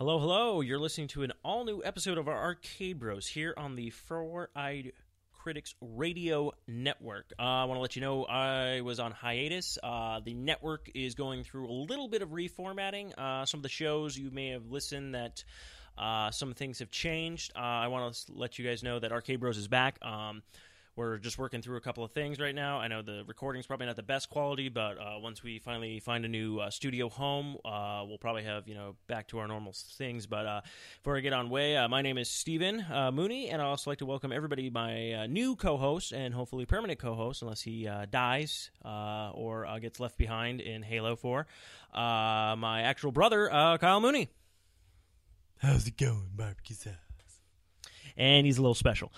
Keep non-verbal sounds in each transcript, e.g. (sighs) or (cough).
Hello, hello. You're listening to an all new episode of our Arcade Bros here on the Four Eyed Critics Radio Network. Uh, I want to let you know I was on hiatus. Uh, the network is going through a little bit of reformatting. Uh, some of the shows you may have listened that uh, some things have changed. Uh, I want to let you guys know that Arcade Bros is back. Um, we're just working through a couple of things right now. I know the recording's probably not the best quality, but uh, once we finally find a new uh, studio home, uh, we'll probably have you know back to our normal things. But uh, before I get on way, uh, my name is Stephen uh, Mooney, and I'd also like to welcome everybody, my new co-host and hopefully permanent co-host, unless he dies or gets left behind in Halo Four, my actual brother, Kyle Mooney. How's it going, barbecue sauce? And he's a little special.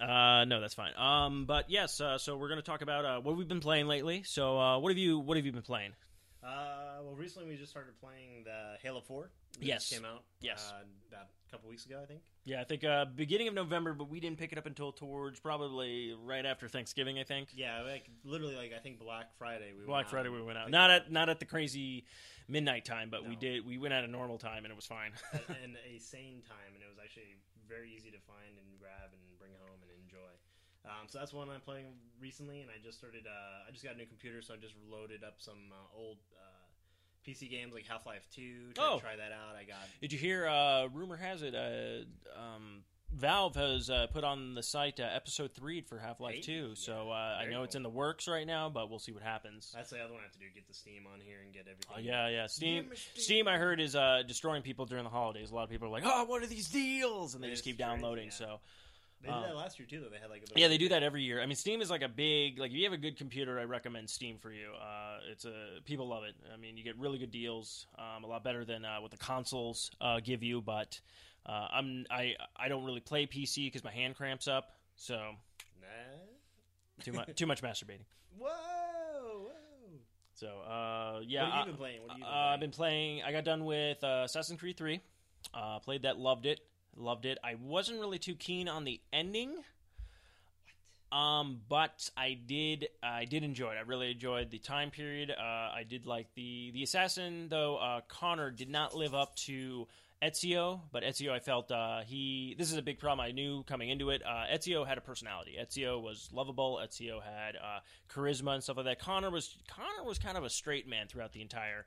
Uh, no, that's fine. Um, but yes, uh, so we're going to talk about uh, what we've been playing lately. So, uh, what have you what have you been playing? Uh, well, recently we just started playing the Halo Four. that Yes. just came out. Yes. uh, about a couple weeks ago, I think. Yeah, I think uh, beginning of November, but we didn't pick it up until towards probably right after Thanksgiving. I think Yeah, like literally, like I think Black Friday. We Black went Friday out we went out. Not at not at the crazy midnight time, but we No. did. We went at a normal time and it was fine. (laughs) and a sane time, and it was actually very easy to find and grab and bring home and enjoy. Um, so that's one I'm playing recently, and I just started. Uh, I just got a new computer, so I just loaded up some uh, old uh, PC games like Half Life Two. Tried Oh. to try that out. I got Did you hear? Uh, rumor has it, uh, um, Valve has uh, put on the site uh, episode three for Half Life Hey, Two. So yeah, uh, I very know it's in the works right now, but we'll see what happens. that's the other one I have to do: get the Steam on here and get everything. Uh, yeah, yeah. Steam, Steam. Steam, I heard is uh, destroying people during the holidays. A lot of people are like, "Oh, what are these deals?" and they It's just keep crazy, downloading. yeah. So They did Uh, that last year too, though. They had like a yeah, they do that every year. I mean, Steam is like a big like. If you have a good computer, I recommend Steam for you. Uh, it's a people love it. I mean, you get really good deals, um, a lot better than uh, what the consoles uh, give you. But uh, I'm I I don't really play PC because my hand cramps up. So Nah. too much too much masturbating. (laughs) Whoa, whoa. So uh, yeah, what have uh, you been playing? What have you been Uh, I've been playing. I got done with uh, Assassin's Creed Three. Uh, played that, loved it, loved it. I wasn't really too keen on the ending, um, but I did. I did enjoy it. I really enjoyed the time period. Uh, I did like the the assassin, though. Uh, Connor did not live up to Ezio, but Ezio, I felt uh, he. This is a big problem I knew coming into it. Uh, Ezio had a personality. Ezio was lovable. Ezio had uh, charisma and stuff like that. Connor was Connor was kind of a straight man throughout the entire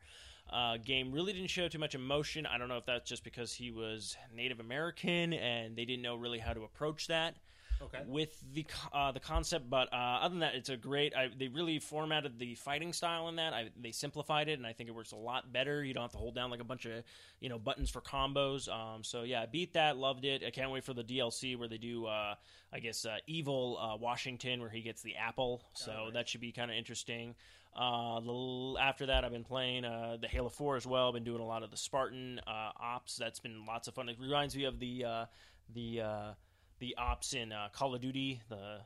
uh, game. Really didn't show too much emotion. I don't know if that's just because he was Native American and they didn't know really how to approach that Okay. with the uh, the concept. But uh, other than that, it's a great. I, they really formatted the fighting style in that. I, they simplified it, and I think it works a lot better. You don't have to hold down like a bunch of you know buttons for combos. Um, so yeah, I beat that. Loved it. I can't wait for the DLC where they do. Uh, I guess uh, evil uh, Washington where he gets the apple. So that should be kind of interesting. Uh, after that, I've been playing uh, the Halo Four as well. I've been doing a lot of the Spartan uh, ops. That's been lots of fun. It reminds me of the uh, the uh, the ops in uh, Call of Duty. The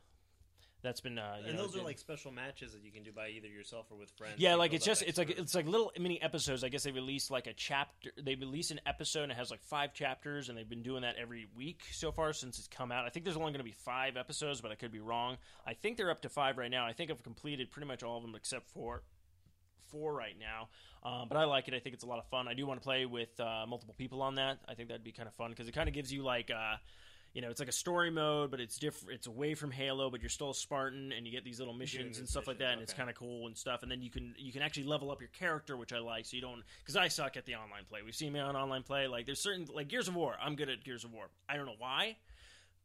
that's been uh, and know, those are like special matches that you can do by either yourself or with friends. yeah, like it's just it's like it's like little mini episodes. I guess they released like a chapter. They release an episode and it has like five chapters, and they've been doing that every week so far since it's come out. I think there's only going to be five episodes, but I could be wrong. I think they're up to five right now. I think I've completed pretty much all of them except for four right now. Um, but I like it. I think it's a lot of fun. I do want to play with uh, multiple people on that. I think that'd be kind of fun because it kind of gives you like. Uh, you know, it's like a story mode, but it's different. It's away from Halo, but you're still a Spartan, and you get these little missions and stuff like that, and it's kind of cool and stuff. And then you can you can actually level up your character, which I like. So you don't because I suck at the online play. We've seen me on online play. Like there's certain like Gears of War. I'm good at Gears of War. I don't know why,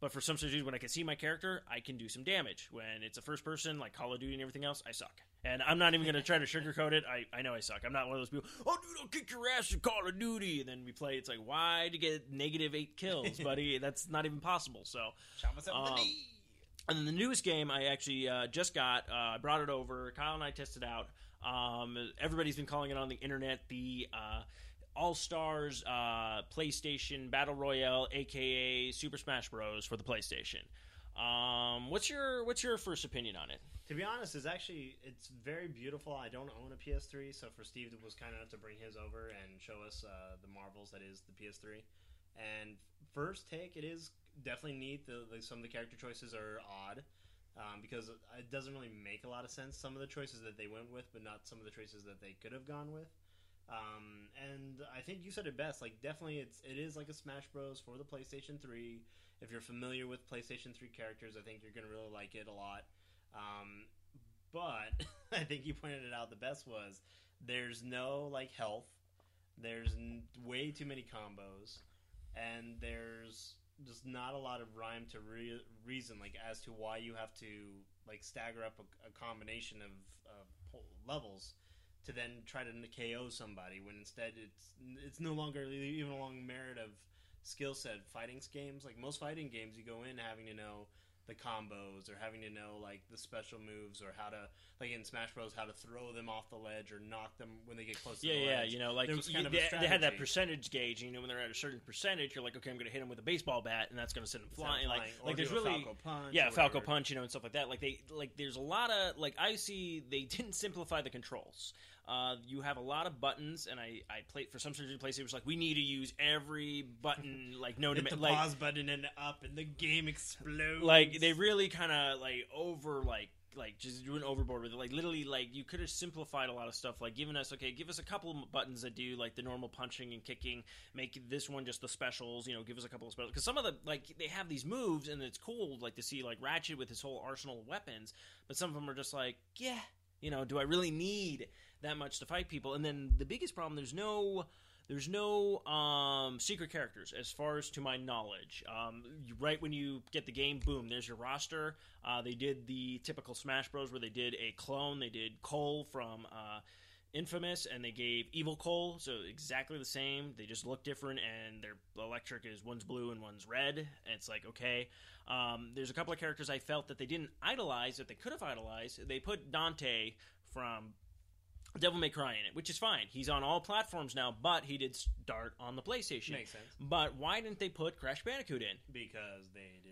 but for some reason, when I can see my character, I can do some damage. When it's a first person, like Call of Duty and everything else, I suck. And I'm not even going to try to sugarcoat it. I, I know I suck. I'm not one of those people, oh, dude, I'll kick your ass in Call of Duty. And then we play, it's like, why to get negative eight kills, (laughs) buddy? That's not even possible. So, Shot myself in the um, knee. and then the newest game I actually uh, just got, uh, I brought it over. Kyle and I tested out. Um, everybody's been calling it on the internet the uh, All Stars uh, PlayStation Battle Royale, aka Super Smash Bros. for the PlayStation. Um, what's your what's your first opinion on it? To be honest, it's actually it's very beautiful. I don't own a PS3, so for Steve was kind enough to bring his over and show us uh, the marvels that is the PS3. And first take, it is definitely neat. The, the some of the character choices are odd um, because it doesn't really make a lot of sense. Some of the choices that they went with, but not some of the choices that they could have gone with. Um, and I think you said it best. Like, definitely, it's it is like a Smash Bros. for the PlayStation Three. If you're familiar with PlayStation Three characters, I think you're gonna really like it a lot. Um, but (laughs) I think you pointed it out. The best was there's no like health. There's n- way too many combos, and there's just not a lot of rhyme to re- reason like as to why you have to like stagger up a, a combination of, po- levels to then try to KO somebody when instead it's it's no longer even along merit of skill set fighting games. Like most fighting games you go in having to know the combos or having to know like the special moves or how to like in Smash Bros how to throw them off the ledge or knock them when they get close to Yeah, the yeah, ledge. you know, like There was you- of they, they had that percentage gauge. And, You know, when they're at a certain percentage, you're like, okay, I'm going to hit them with a baseball bat, and that's going to send them of flying. Like, or like there's really, Falco punch yeah, Falco punch, you know, and stuff like that. Like they, like there's a lot of like I see they (laughs) didn't simplify the controls. Uh, you have a lot of buttons, and I, I played for some certain place. It was like we need to use every button, (laughs) like no, Hit the like pause button and up, and the game explodes. like they really kind of like over like like just doing overboard with it like literally like you could have simplified a lot of stuff like giving us okay give us a couple of buttons that do like the normal punching and kicking make this one just the specials you know give us a couple of specials because some of the like they have these moves and it's cool like to see like ratchet with his whole arsenal of weapons but some of them are just like yeah you know do i really need that much to fight people and then the biggest problem there's no there's no um, secret characters, as far as to my knowledge. Um, right when you get the game, boom, there's your roster. Uh, they did the typical Smash Bros. where they did a clone. They did Cole from uh, Infamous, and they gave Evil Cole, so exactly the same. They just look different, and their electric is one's blue and one's red. And it's like okay. Um, there's a couple of characters I felt that they didn't idolize that they could have idolized. They put Dante from Devil May Cry in it, which is fine. He's on all platforms now, but he did start on the PlayStation. Makes sense. But why didn't they put Crash Bandicoot in? because they didn't think of that.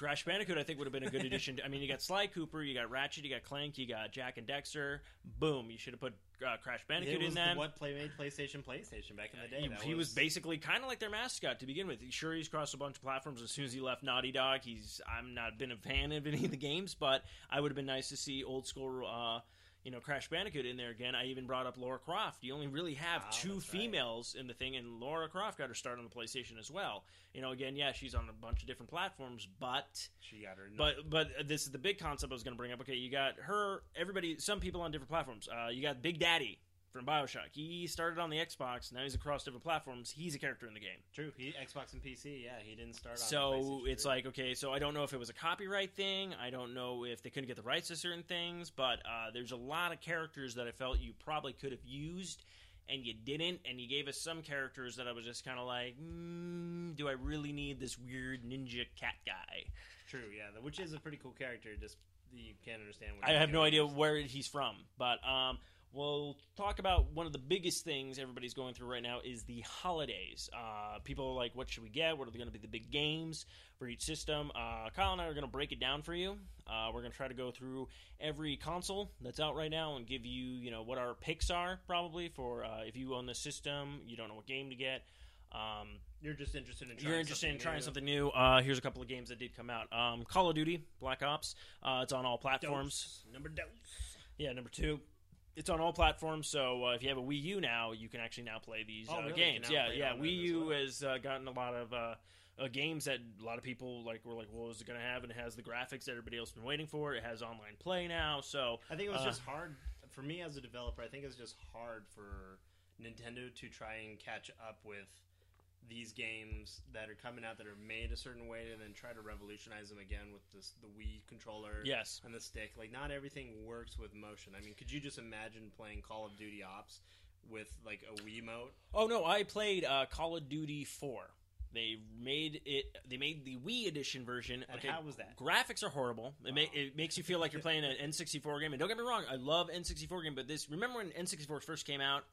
Crash Bandicoot, I think, would have been a good addition. to- I mean, you got Sly Cooper, you got Ratchet, you got Clank, you got Jak and Daxter. Boom! You should have put uh, Crash Bandicoot was in them. what play made PlayStation PlayStation back in the day. He, That he was basically kind of like their mascot to begin with. Sure, he's crossed a bunch of platforms. As soon as he left Naughty Dog, he's I'm not been a fan of any of the games, but I would have been nice to see old school, uh, you know, Crash Bandicoot in there again. I even brought up Laura Croft. You only really have Oh, two that's right. females in the thing, and Laura Croft got her start on the PlayStation as well. You know, again, yeah, she's on a bunch of different platforms, but she got her. but but this is the big concept I was going to bring up. Okay, you got her. Everybody, some people on different platforms. Uh, you got Big Daddy from Bioshock. He started on the Xbox. Now he's across different platforms. He's a character in the game. true. He Xbox and PC. Yeah, he didn't start. on So it's 3. like okay. So I don't know if it was a copyright thing. I don't know if they couldn't get the rights to certain things. But uh, there's a lot of characters that I felt you probably could have used. And you didn't, and you gave us some characters that I was just kind of like, mm, do I really need this weird ninja cat guy? true. Yeah, which is a pretty cool character. Just you can't understand. What I he's have no doing. idea where he's from, but um, we'll talk about one of the biggest things everybody's going through right now is the holidays. Uh, people are like, what should we get? What are going to be the big games for each system? Uh, Kyle and I are going to break it down for you. Uh, we're going to try to go through every console that's out right now and give you, you know, what our picks are probably for uh, if you own the system, you don't know what game to get. Um, You're just interested in. Trying you're interested in something trying new. something new. Uh, here's a couple of games that did come out. Um, Call of Duty Black Ops. Uh, it's on all platforms. Dose. Number dose. Yeah, number two. It's on all platforms, so uh, if you have a Wii U now, you can actually now play these Oh, uh, really? Games. Yeah, yeah. Wii U well? has uh, gotten a lot of uh, uh, games that a lot of people like were like, "What is it going to have?" And it has the graphics that everybody else has been waiting for. It has online play now, so I think it was Uh, just hard for me as a developer. I think it was just hard for Nintendo to try and catch up with these games that are coming out that are made a certain way, and then try to revolutionize them again with this the Wii controller yes, and the stick. Like, not everything works with motion. I mean, could you just imagine playing Call of Duty Ops with like a Wiimote? Oh no, I played uh, Call of Duty Four. They made it. They made the Wii edition version. And okay, how was that? graphics are horrible. It, ma- it makes you feel like you're playing an N64 game. And don't get me wrong, I love N64 game, but this. Remember when N64 first came out,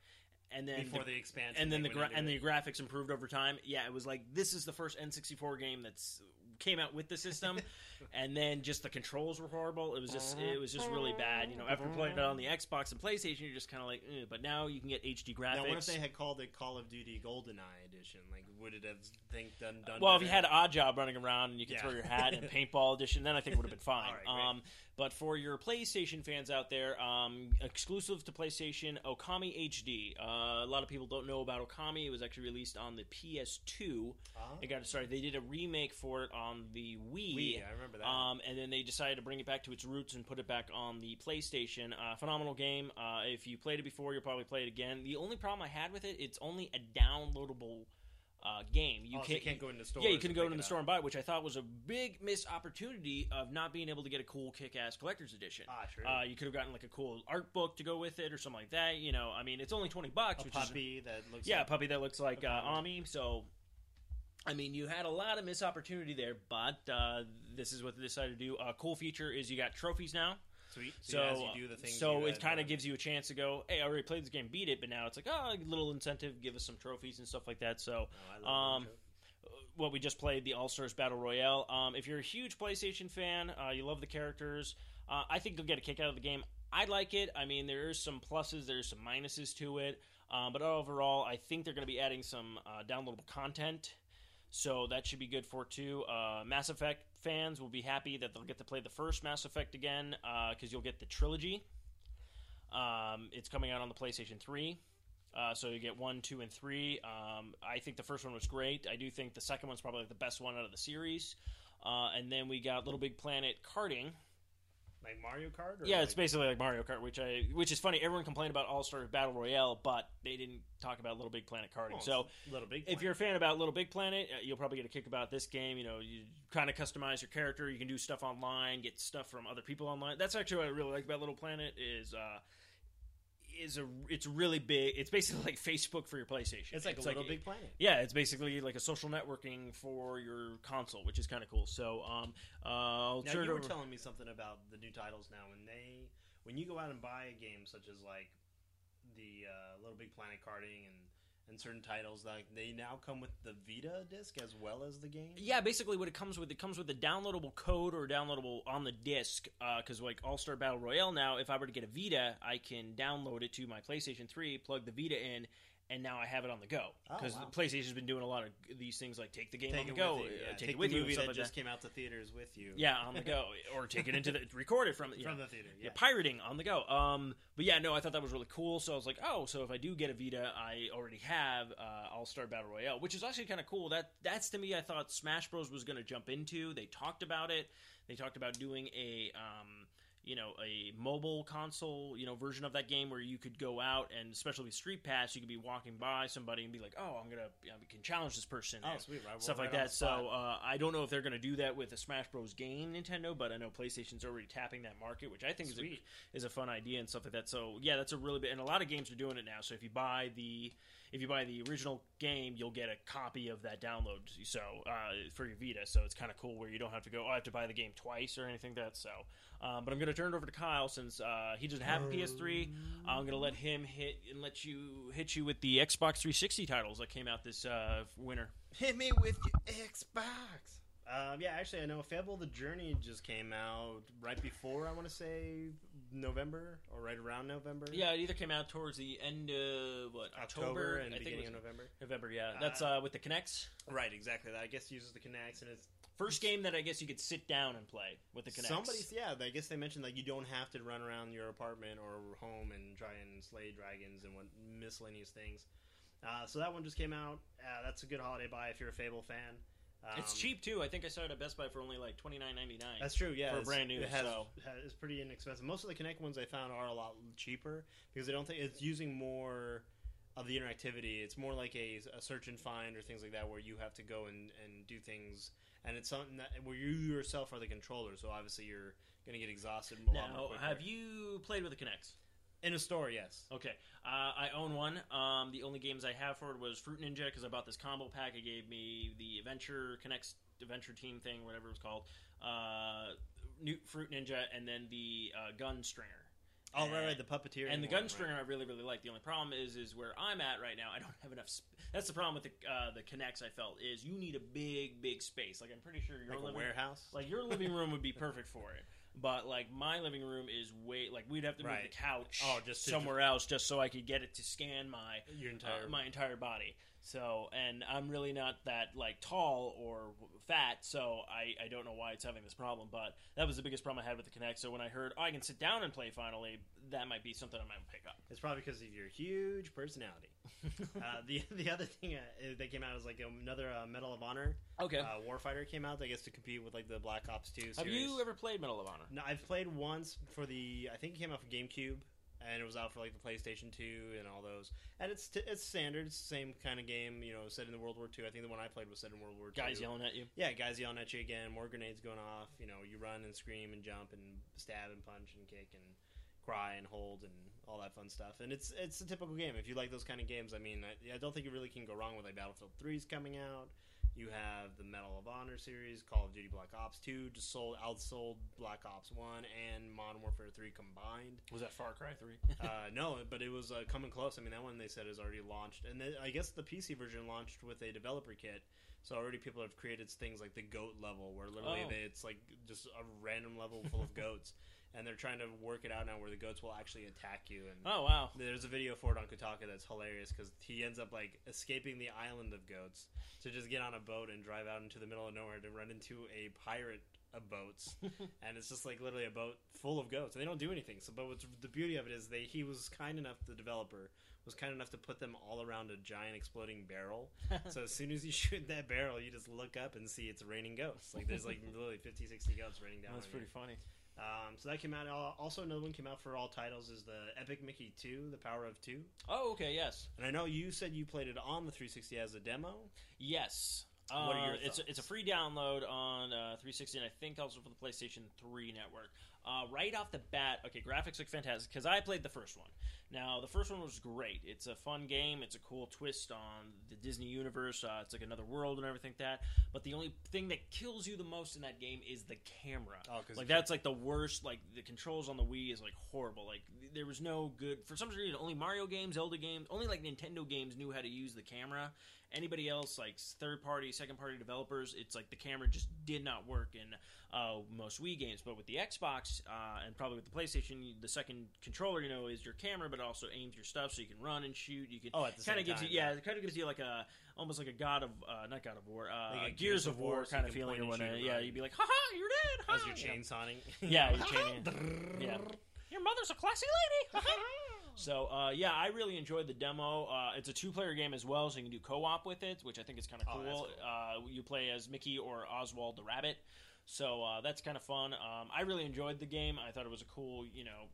and then Before the- the expansion, and then the gra- and the graphics improved over time. Yeah, it was like this is the first N64 game that's came out with the system, (laughs) and then just the controls were horrible. It was just it was just really bad. You know, after playing it on the Xbox and PlayStation, you're just kind of like, eh. but now you can get HD graphics. Now, what if they had called it Call of Duty GoldenEye Edition? Like, would it have think done done? well, if you better? had Odd Job running around and you could Yeah. throw your hat and Paintball Edition, then I think it would have been (laughs) fine. All right, great. um, but for your PlayStation fans out there, um, exclusive to PlayStation, Okami HD. Uh, a lot of people don't know about Okami. It was actually released on the PS2. Ah. It got started. They did a remake for it on the Wii. Wii, I remember that. Um, and then they decided to bring it back to its roots and put it back on the PlayStation. Uh, phenomenal game. Uh, if you played it before, you'll probably play it again. The only problem I had with it, it's only a downloadable uh, game. You Oh, can't, you can't go into stores. yeah, you can go into the up. store and buy it, which I thought was a big missed opportunity of not being able to get a cool kick-ass collector's edition. Ah, true. Uh, you could have gotten like a cool art book to go with it or something like that. You know, I mean, it's only twenty bucks, a which is puppy that looks. yeah, a puppy that looks like uh. Ami. So, I mean, you had a lot of missed opportunity there, but uh, this is what they decided to do. A cool feature is you got trophies now. Sweet. So, So, you do the things, so you it kind of gives you a chance to go, hey, I already played this game, beat it, but now it's like, oh, a little incentive, give us some trophies and stuff like that. So, Oh, I love um, that what we just played, the All Stars Battle Royale. Um, if you're a huge PlayStation fan, uh, you love the characters, uh, I think you'll get a kick out of the game. I like it. I mean, there's some pluses, there's some minuses to it, um, but overall, I think they're going to be adding some uh, downloadable content. So that should be good for two. Uh, Mass Effect fans will be happy that they'll get to play the first Mass Effect again because you'll get the trilogy. Um, it's coming out on the PlayStation 3. Uh, so you get one, two, and three. Um, I think the first one was great. I do think the second one's probably the best one out of the series. Uh, and then we got Little Big Planet karting. Like Mario Kart. Or Yeah, like, it's basically like Mario Kart, which I which is funny. Everyone complained about All Star Battle Royale, but they didn't talk about Little Big Planet karting. oh, so little big. if you're a fan about Little Big Planet, uh, you'll probably get a kick about this game. You know, you kind of customize your character. You can do stuff online, get stuff from other people online. That's actually what I really like about Little Planet is uh, is a it's really big. It's basically like Facebook for your PlayStation. it's like a little big planet. Yeah, it's basically like a social networking for your console, which is kind of cool. So, um, uh, I'll Now turn you were over. telling me something about the new titles now. When they, when you go out and buy a game such as like the uh, Little Big Planet karting and and certain titles, like they now come with the Vita disc as well as the game. Yeah, basically what it comes with, it comes with a downloadable code or downloadable on the disc. Uh, because like All Star Battle Royale now, if I were to get a Vita, I can download it to my PlayStation 3, plug the Vita in, and now I have it on the go. Oh, Because wow. PlayStation's been doing a lot of these things like take the game Take on the it go, with you. uh, Yeah, take, it with the you, movie and that like just that. came out to theaters with you. Yeah, on the go, (laughs) or take it into the record it from you from the theater. yeah, Yeah, pirating on the go. Um, but yeah, no, I thought that was really cool. So I was like, oh, so if I do get a Vita, I already have uh, All Star Battle Royale, which is actually kind of cool. That that's to me, I thought Smash Bros was going to jump into. They talked about it. They talked about doing a. Um, you know, a mobile console, you know, version of that game where you could go out and, especially with Street Pass, you could be walking by somebody and be like, "Oh, I'm gonna, you know, we can challenge this person." Oh, sweet! Right, stuff right like that. So uh, I don't know if they're going to do that with a Smash Bros. game, Nintendo, but I know PlayStation's already tapping that market, which I think is a, is a fun idea and stuff like that. So yeah, that's a really big, and a lot of games are doing it now. So if you buy the if you buy the original game, you'll get a copy of that download. So uh, for your Vita, so it's kind of cool where you don't have to go. Oh, I have to buy the game twice or anything like that. So, um, but I'm going to turn it over to Kyle since uh, he doesn't have a PS3. I'm going to let him hit and let you hit you with the Xbox 360 titles that came out this uh, winter. Hit me with your Xbox. Um, yeah, actually, I know Fable the Journey just came out right before I want to say November or right around November. Yeah, it either came out towards the end of what October, October, and I think it beginning was of November. November. Yeah, Uh, that's uh, with the Kinects. Right, exactly. That I guess uses the Kinects and it's First game that I guess you could sit down and play with the Kinects. somebody's. Yeah, I guess they mentioned like you don't have to run around your apartment or home and try and slay dragons and what miscellaneous things. Uh, so that one just came out. Uh, that's a good holiday buy if you're a Fable fan. Um, it's cheap too. I think I saw it at Best Buy for only like twenty nine ninety nine. That's true. Yeah, For brand new, it has, so- ha- it's pretty inexpensive. Most of the Kinect ones I found are a lot cheaper because they don't think it's using more of the interactivity. It's more like a, a search and find or things like that where you have to go and, and do things, and it's something that where you yourself are the controller. So obviously you're going to get exhausted a lot more Now, have you played with the Kinects? In a store? Yes. Okay, uh, I own one. Um, the only games I have for it was Fruit Ninja because I bought this combo pack. It gave me the Adventure Kinects Adventure Team thing, whatever it was called, uh, new Fruit Ninja, and then the uh, Gunstringer. Oh, right, And- right, the puppeteer and the one, Gunstringer I really really like. The only problem is is where I'm at right now. I don't (laughs) have enough. Sp- That's the problem with the uh, the Kinects. I felt is you need a big big space. Like I'm pretty sure your like a living warehouse. like your living room would be perfect for it. But like my living room is way like we'd have to move Right. the couch Oh, just to- somewhere else just so I could get it to scan my your entire uh, my entire body. So, and I'm really not that like tall or fat, so I, I don't know why it's having this problem. But that was the biggest problem I had with the Kinect. So when I heard oh, I can sit down and play finally, that might be something I might pick up. It's probably because of your huge personality. (laughs) uh, the (laughs) the other thing uh, that came out was like another uh, Medal of Honor okay. uh, Warfighter came out. I guess to compete with like the Black Ops Two. Have you ever played Medal of Honor? No, I've played once for the. I think it came out for GameCube, and it was out for like the PlayStation Two and all those. And it's t- it's standard, it's the same kind of game. You know, set in the World War Two. I think the one I played was set in World War Two. Guys yelling at you. Yeah, guys yelling at you again. More grenades going off. You know, you run and scream and jump and stab and punch and kick and cry and hold and all that fun stuff. And it's it's a typical game. If you like those kind of games, I mean, I, I don't think you really can go wrong with like Battlefield 3's coming out. You have the Medal of Honor series, Call of Duty Black Ops 2 just sold outsold Black Ops 1 and Modern Warfare 3 combined. Was that Far Cry Three? (laughs) uh, no, but it was uh, coming close. I mean, that one they said is already launched, and then, I guess the PC version launched with a developer kit. So already people have created things like the goat level, where literally Oh. they, it's like just a random level full of (laughs) goats, and they're trying to work it out now where the goats will actually attack you. And oh wow. there's a video for it on Kotaku that's hilarious because he ends up like escaping the island of goats to just get on a boat and drive out into the middle of nowhere to run into a pirate of boats, (laughs) and it's just like literally a boat full of goats, and they don't do anything. So, but what's the beauty of it is they he was kind enough, the developer was kind enough to put them all around a giant exploding barrel. (laughs) so as soon as you (laughs) shoot that barrel, you just look up and see it's raining ghosts. Like there's like literally 50, 60 goats raining down. That's pretty you. funny. Um, so that came out. Also, another one came out for all titles is the Epic Mickey 2, The Power of 2. Oh okay. Yes. And I know you said you played it on the 360 as a demo. Yes. What are your Uh, it's thoughts? it's a free download on uh, 360 and I think also for the PlayStation 3 network. Uh, right off the bat, okay, graphics look fantastic because I played the first one. Now the first one was great. It's a fun game. It's a cool twist on the Disney universe. Uh, it's like another world and everything like that. But the only thing that kills you the most in that game is the camera. Oh, like that's like the worst. Like the controls on the Wii is like horrible. Like there was no good for some reason. Only Mario games, Zelda games, only like Nintendo games knew how to use the camera. Anybody else, like third party, second party developers, it's like the camera just did not work in uh, most Wii games. But with the Xbox uh, and probably with the PlayStation, the second controller, you know, is your camera, but it also aims your stuff so you can run and shoot. You can Oh, at the kind of gives time, you yeah, it kind of gives you like a almost like a God of uh, not God of War, uh, Like a Gears, of War, so kind you of feeling or point and shoot whatnot. and Yeah, you'd be like, ha ha, you're dead. Ha, As you're you know. chain soning. Yeah, you're (laughs) chaining. Yeah. Your mother's a classy lady. (laughs) so, uh, yeah, I really enjoyed the demo. Uh, it's a two-player game as well, so you can do co-op with it, which I think is kind of Oh, cool. that's cool. Uh, you play as Mickey or Oswald the rabbit, so uh, that's kind of fun. Um, I really enjoyed the game. I thought it was a cool, you know,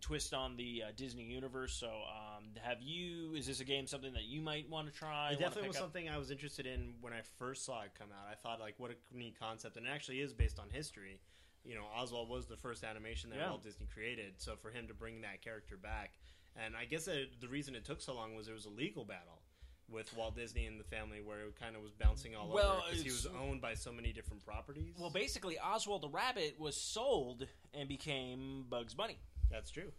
twist on the uh, Disney universe. So, um, have you? Is this a game something that you might want to try? It definitely was up? something I was interested in when I first saw it come out. I thought like, what a neat concept, and it actually is based on history. You know, Oswald was the first animation that Yeah. Walt Disney created, so for him to bring that character back, and I guess that the reason it took so long was there was a legal battle with Walt Disney and the family where it kind of was bouncing all Well, over because he was owned by so many different properties. Well, basically, Oswald the rabbit was sold and became Bugs Bunny. that's true.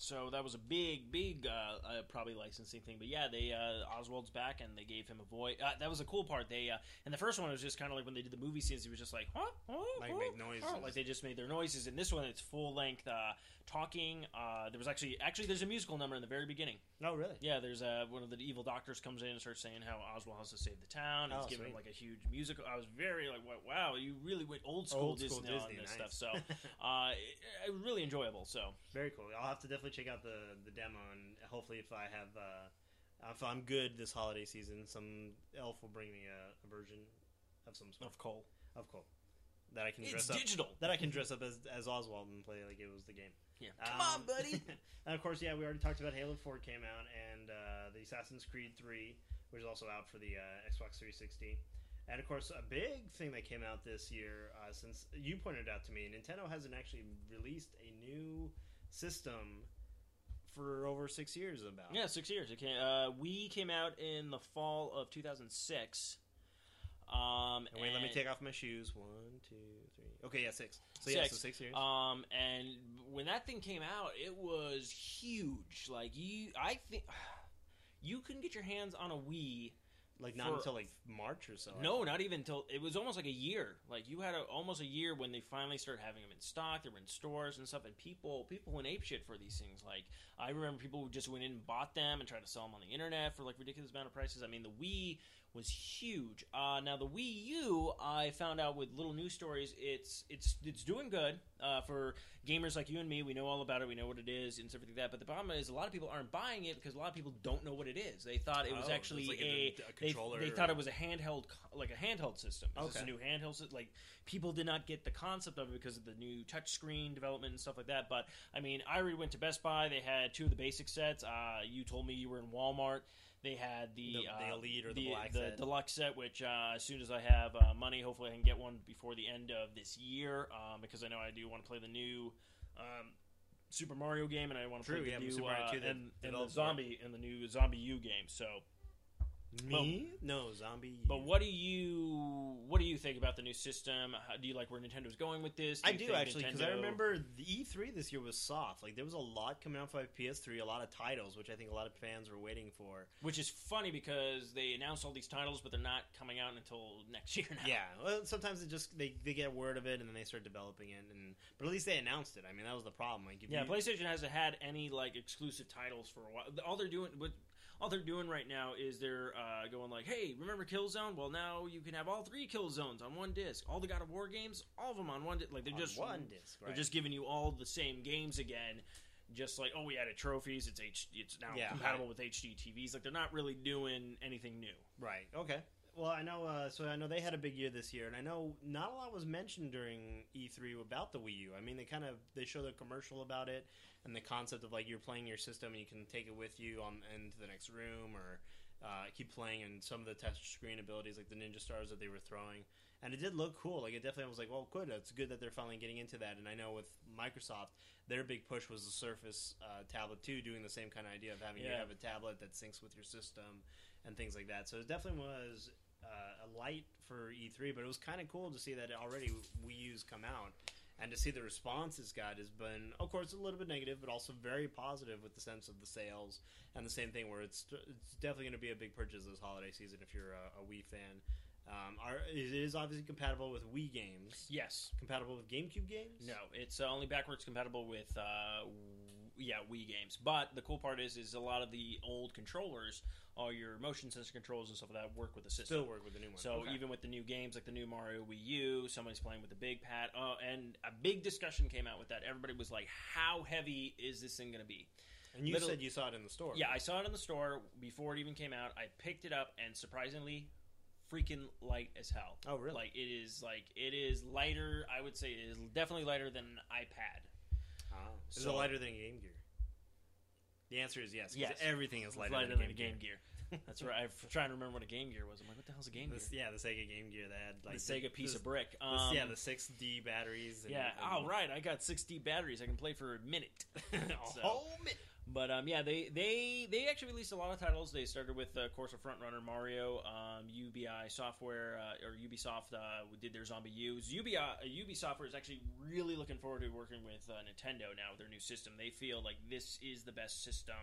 So that was a big, big, uh, uh, probably licensing thing. But yeah, they uh, Oswald's back, and they gave him a voice. Uh, that was a cool part. They uh, and the first one was just kind of like when they did the movie scenes. He was just like, huh? Huh? Like, Huh? make noises. Like they just made their noises. In this one, it's full length uh, talking. Uh, there was actually actually there's a musical number in the very beginning. Oh, really? Yeah, there's uh, one of the evil doctors comes in and starts saying how Oswald has to save the town. And Oh, he's giving him like a huge musical. I was very like, wow, wow, you really went old school Old school Disney, on this nice. stuff. So (laughs) uh, it, it was really enjoyable. So Very cool. I'll have to definitely check out the the demo, and hopefully, if I have, uh, if I'm good this holiday season, some elf will bring me a, a version of some sort of coal. of cool that I can it's dress up. digital. That I can dress up as as Oswald and play like it was the game. Yeah, Um, come on, buddy. (laughs) and of course, yeah, we already talked about Halo Four came out, and uh, the Assassin's Creed Three, which is also out for the uh, Xbox 360. And of course, a big thing that came out this year, uh, since you pointed out to me, Nintendo hasn't actually released a new system for over six years. About Yeah, six years. It came, uh, we came out in the fall of 2006. Um, And wait, let me take off my shoes. One, two, three. Okay, yeah, six. So yeah, Six. so six years. Um, and when that thing came out, it was huge. Like you, I think (sighs) you couldn't get your hands on a Wii. like not for- until like March or so. No, not even until it was almost like a year. Like you had a, almost a year when they finally started having them in stock. They were in stores and stuff, and people people went ape shit for these things. Like I remember people who just went in and bought them and tried to sell them on the internet for like ridiculous amount of prices. I mean, the Wii was huge. Uh, now the Wii U, I found out with little news stories, it's it's it's doing good uh, for gamers like you and me. We know all about it. We know what it is and everything like that. But the problem is, a lot of people aren't buying it because a lot of people don't know what it is. They thought it was Oh, actually it's like a, a- a they, controller they or- thought it was a handheld like a handheld system. Is this a new handheld system? Like people did not get the concept of it because of the new touchscreen development and stuff like that. But I mean, I already went to Best Buy. They had two of the basic sets. Uh, you told me you were in Walmart. They had the The- the uh, Elite or the Black set. deluxe set, which uh, as soon as I have uh, money, hopefully I can get one before the end of this year, um, because I know I do want to play the new um, Super Mario game, and I want to True, play yeah, the new Super Mario uh, 2 and, and the developed for it. zombie and the new ZombiU game. So, me? no, zombie. but what do you what do you think about the new system? How, do you like where Nintendo's going with this? I do actually because I remember the E3 this year was soft. Like there was a lot coming out for PS3, a lot of titles, which I think a lot of fans were waiting for. which is funny because they announced all these titles, but they're not coming out until next (laughs) year now. Yeah, well, sometimes it just they, they get word of it and then they start developing it, and but at least they announced it. I mean, that was the problem. Like, Yeah, you, PlayStation hasn't had any like exclusive titles for a while. All they're doing, what all they're doing right now is they're uh, going like, "Hey, remember Killzone? Well, now you can have all three Killzones on one disc. All the God of War games, all of them on one disc. Like they're on just one disc, they're just giving you all the same games again." Just like, oh, we added trophies. It's H. It's now Yeah, compatible with HD TVs. Like they're not really doing anything new. Right. Okay. Well, I know. Uh, so I know they had a big year this year, and I know not a lot was mentioned during E3 about the Wii U. I mean, they kind of they showed the commercial about it and the concept of like you're playing your system and you can take it with you on into the next room or uh, keep playing, and some of the touch screen abilities like the Ninja Stars that they were throwing. And it did look cool. Like it definitely was like, well, good. It's good that they're finally getting into that. And I know with Microsoft, their big push was the Surface uh, tablet too, doing the same kind of idea of having you have a tablet that syncs with your system and things like that. So it definitely was uh, a light for E3, but it was kind of cool to see that already Wii U's come out. And to see the response it's got has been, of course, a little bit negative, but also very positive with the sense of the sales and the same thing where it's it's definitely going to be a big purchase this holiday season if you're a, a Wii fan. Um, are, it is obviously compatible with Wii games. Yes. Compatible with GameCube games. No, it's uh, only backwards compatible with uh, yeah Wii games. But the cool part is, is a lot of the old controllers, all your motion sensor controls and stuff like that, work with the system. still work with the new one. So Okay. even with the new games like the new Mario Wii U, somebody's playing with the big pad. Uh, and a big discussion came out with that. Everybody was like, "How heavy is this thing going to be?" and you little- said you saw it in the store. Yeah, I saw it in the store before it even came out. I picked it up, and surprisingly, freaking light as hell. Oh, really? Like it is like it is lighter. I would say it is definitely lighter than an iPad. Is So- it lighter than Game Gear? The answer is yes. Yes. Everything is lighter, lighter than, than a Game Game Gear. (laughs) That's right. I'm trying to remember what a Game Gear was. I'm like, what the hell's a Game Gear? Yeah, the Sega Game Gear that had like the Sega piece this- of brick. this- Um, yeah, the six D batteries. And, yeah. and- Oh, right. I got 6D batteries. I can play for a minute. (laughs) (laughs) a So- whole minute. But um, yeah, they, they they actually released a lot of titles. They started with, uh, of course, a frontrunner Mario. Um, UBI Software uh, or Ubisoft uh, did their ZombiU's. UBI uh, Ubi Software is actually really looking forward to working with uh, Nintendo now with their new system. They feel like this is the best system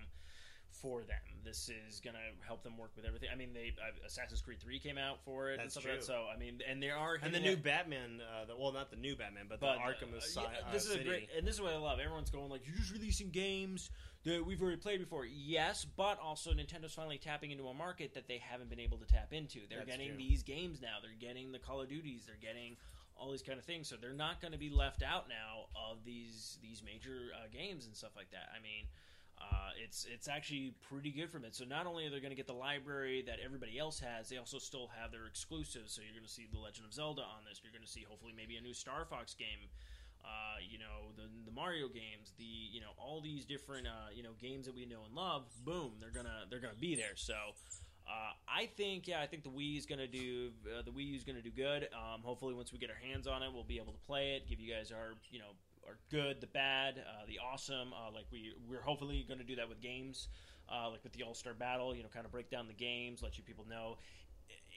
for them. This is gonna help them work with everything. I mean, they uh, Assassin's Creed Three came out for it and That's stuff like that. true. So I mean, and there are And the new Batman, uh, the, well, not the new Batman, but, but the Arkham uh, yeah, uh, this is City. a great, and this is what I love. Everyone's going like, "You're just releasing games that we've already played before." Yes, but also Nintendo's finally tapping into a market that they haven't been able to tap into. They're That's getting true. these games now. They're getting the Call of Duties. They're getting all these kind of things. So they're not going to be left out now of these these major uh, games and stuff like that. I mean. Uh, it's it's actually pretty good from it. So not only are they going to get the library that everybody else has, they also still have their exclusives. So you're going to see The Legend of Zelda on this. You're going to see hopefully maybe a new Star Fox game. Uh, you know the the Mario games, the you know all these different uh, you know games that we know and love. Boom, they're gonna they're gonna be there. So. Uh, I think, yeah, I think the Wii is to do uh, the Wii U is to do good. Um, hopefully, once we get our hands on it, we'll be able to play it, give you guys our, you know, our good, the bad, uh, the awesome. Uh, like we we're hopefully going to do that with games, uh, like with the All Star Battle. You know, kind of break down the games, let you people know.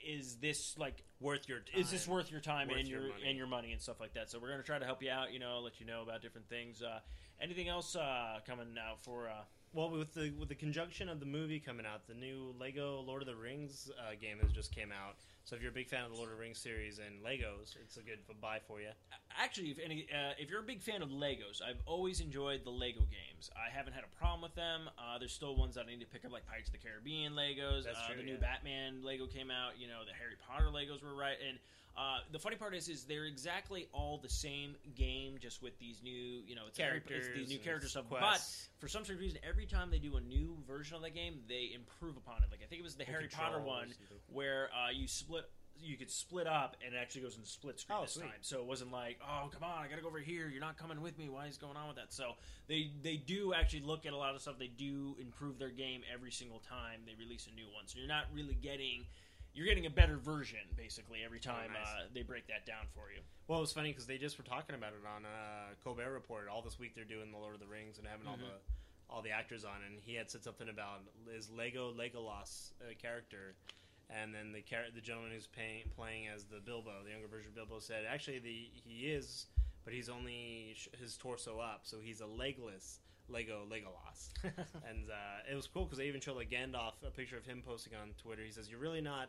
is this like Worth your time. is this worth your time Worth and your your, and your money and stuff like that? So we're gonna try to help you out. You know, let you know about different things. Uh, anything else uh, coming out for? Well, with the with the conjunction of the movie coming out, the new Lego Lord of the Rings uh, game has just came out. So if you're a big fan of the Lord of the Rings series and Legos, it's a good buy for you. actually, if any, uh, if you're a big fan of Legos, I've always enjoyed the Lego games. I haven't had a problem with them. Uh, there's still ones that I need to pick up, like Pirates of the Caribbean Legos. That's uh, true, the new. Batman Lego came out. You know, the Harry Potter Legos were right. And uh, the funny part is, is they're exactly all the same game, just with these new, you know, it's Harry- it's Characters these new character stuff. quests. But for some strange reason, every time they do a new version of the game, they improve upon it. Like I think it was the Harry Potter one where uh, you split. You could split up, and it actually goes into split screen Oh, this sweet. time. So it wasn't like, oh, come on, I gotta go over here. You're not coming with me. Why is going on with that? So they they do actually look at a lot of stuff. They do improve their game every single time they release a new one. So you're not really getting you're getting a better version basically every time nice. uh, they break that down for you. Well, it was funny because they just were talking about it on uh, Colbert Report. All this week they're doing the Lord of the Rings and having all Mhm. the all the actors on, and he had said something about his Lego Legolas uh, character, and then the char- the gentleman who's paying, playing as the Bilbo, the younger version of Bilbo, said actually the he is, but he's only sh- his torso up, so he's a legless Lego Legolas. (laughs) and uh, it was cool because they even showed like Gandalf a picture of him posting on Twitter. He says, "You're really not."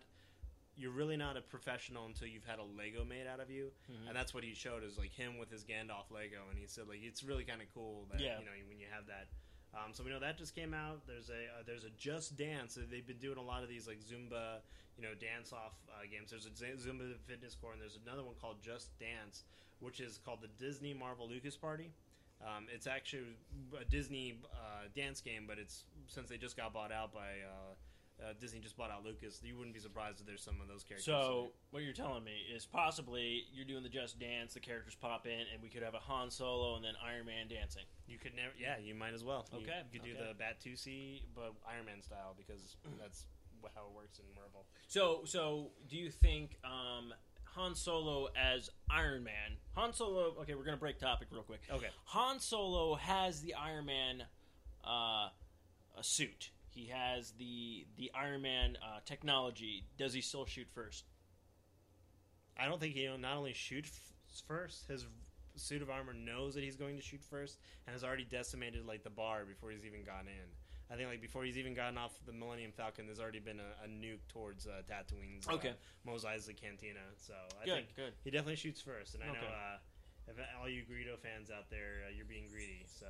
You're really not a professional until you've had a Lego made out of you, Mhm. and that's what he showed is like him with his Gandalf Lego, and he said like it's really kind of cool that Yeah. you know when you have that. Um, so we know that just came out. There's a uh, there's a Just Dance. They've been doing a lot of these like Zumba, you know, dance off uh, games. There's a Zumba Fitness Core, and there's another one called Just Dance, which is called the Disney Marvel Lucas Party. Um, it's actually a Disney uh, dance game, but it's since they just got bought out by uh, uh, Disney, just bought out Lucas. You wouldn't be surprised if there's some of those characters. So what you're telling me is possibly you're doing the Just Dance, the characters pop in, and we could have a Han Solo and then Iron Man dancing. you could never, yeah, you might as well. You- Okay, you, could do okay. the Batusi, but Iron Man style because that's how it works in Marvel. So, so do you think um, Han Solo as Iron Man? Han Solo. Okay, we're gonna break topic real quick. Okay. Han Solo has the Iron Man uh, a suit. He has the the Iron Man uh, technology. Does he still shoot first? I don't think he not only shoot f- first, his suit of armor knows that he's going to shoot first, and has already decimated like the bar before he's even gone in. I think like before he's even gotten off the Millennium Falcon, there's already been a, a nuke towards uh, Tatooine's uh, Okay. Mos Eisley Cantina. So I Good, think good. he definitely shoots first, and I know uh, if all you Greedo fans out there, uh, you're being greedy. So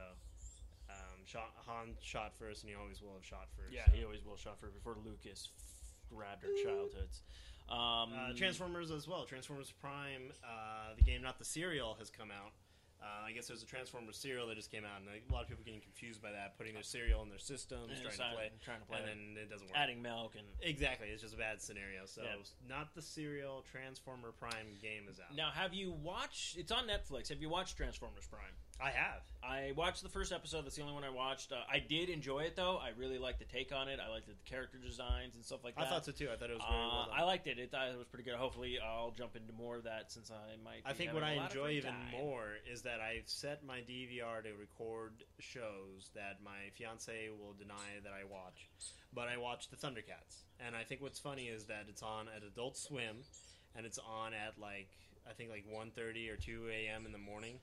um, shot, Han shot first, and he always will have shot first. Yeah, so. he always will shot first before Lucas grabbed our childhoods. Um, Uh, Transformers as well. Transformers Prime, uh, the game, not the serial, has come out. Uh, I guess there's a Transformers serial that just came out, and a lot of people getting confused by that, putting their cereal in their systems, trying to play, trying to play, and it. then it doesn't work. adding milk and Exactly, it's just a bad scenario. So, Yeah. not the serial Transformer Prime game is out. Now, have you watched? It's on Netflix. Have you watched Transformers Prime? I have. I watched the first episode. That's the only one I watched. Uh, I did enjoy it though. I really liked the take on it. I liked the character designs and stuff like that. I thought so too. I thought it was very Uh, well. I liked it. It, thought it was pretty good. Hopefully, I'll jump into more of that since I might. I think what I a lot of enjoy even time. more is that I've set my DVR to record shows that my fiance will deny that I watch, but I watch the Thundercats, and I think what's funny is that it's on at Adult Swim, and it's on at like I think like 1.30 or two a.m. in the morning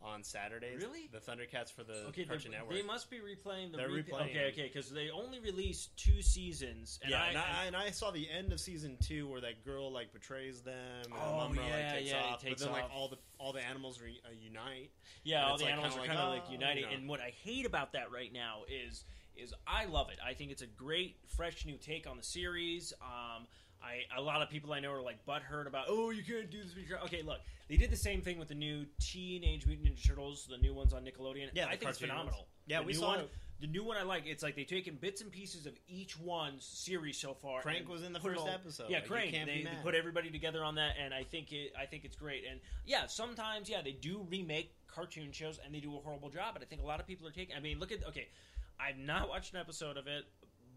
on Saturdays. Really? the Thundercats for the Okay, Cartoon Network. they must be replaying the. They're replay- replaying Okay, okay, because they only released two seasons. And yeah, I, and, I, and I saw the end of season two where that girl like betrays them. And Oh, Mumm-Ra, yeah, like, takes yeah, off, takes but then like all the all the animals re, uh, unite. Yeah, all the like, animals kinda are kind of like oh, united. you know. And what I hate about that right now is is I love it. I think it's a great, fresh new take on the series. Um, I a lot of people I know are like butthurt about, oh, you can't do this. your-" Okay, look, they did the same thing with the new Teenage Mutant Ninja Turtles, the new ones on Nickelodeon. Yeah, I the think it's cartoon phenomenal. ones. Yeah, The we new saw one. it. The new one I like. It's like they've taken bits and pieces of each one's series so far. Krang and was in the put it first all- episode. Yeah, Like, you Krang. can't be They, they mad. put everybody together on that, and I think it. I think it's great. And yeah, sometimes yeah they do remake cartoon shows, and they do a horrible job. But I think a lot of people are taking. I mean, look at okay, I've not watched an episode of it,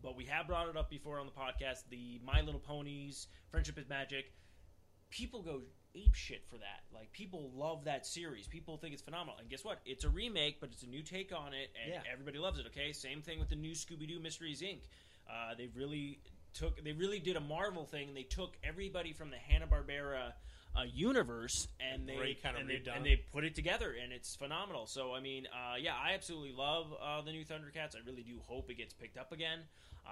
but we have brought it up before on the podcast. The My Little Ponies, Friendship is Magic. People go ape shit for that. Like people love that series. People think it's phenomenal. And guess what? It's a remake, but it's a new take on it, and Yeah. everybody loves it. Okay, same thing with the new Scooby Doo Mysteries Inc. Uh, they've really took they really did a Marvel thing. and They took everybody from the Hanna Barbera uh, universe and they kinda and they, redone. and they put it together, and it's phenomenal. So I mean, uh, yeah, I absolutely love uh, the new Thundercats. I really do hope it gets picked up again. Uh,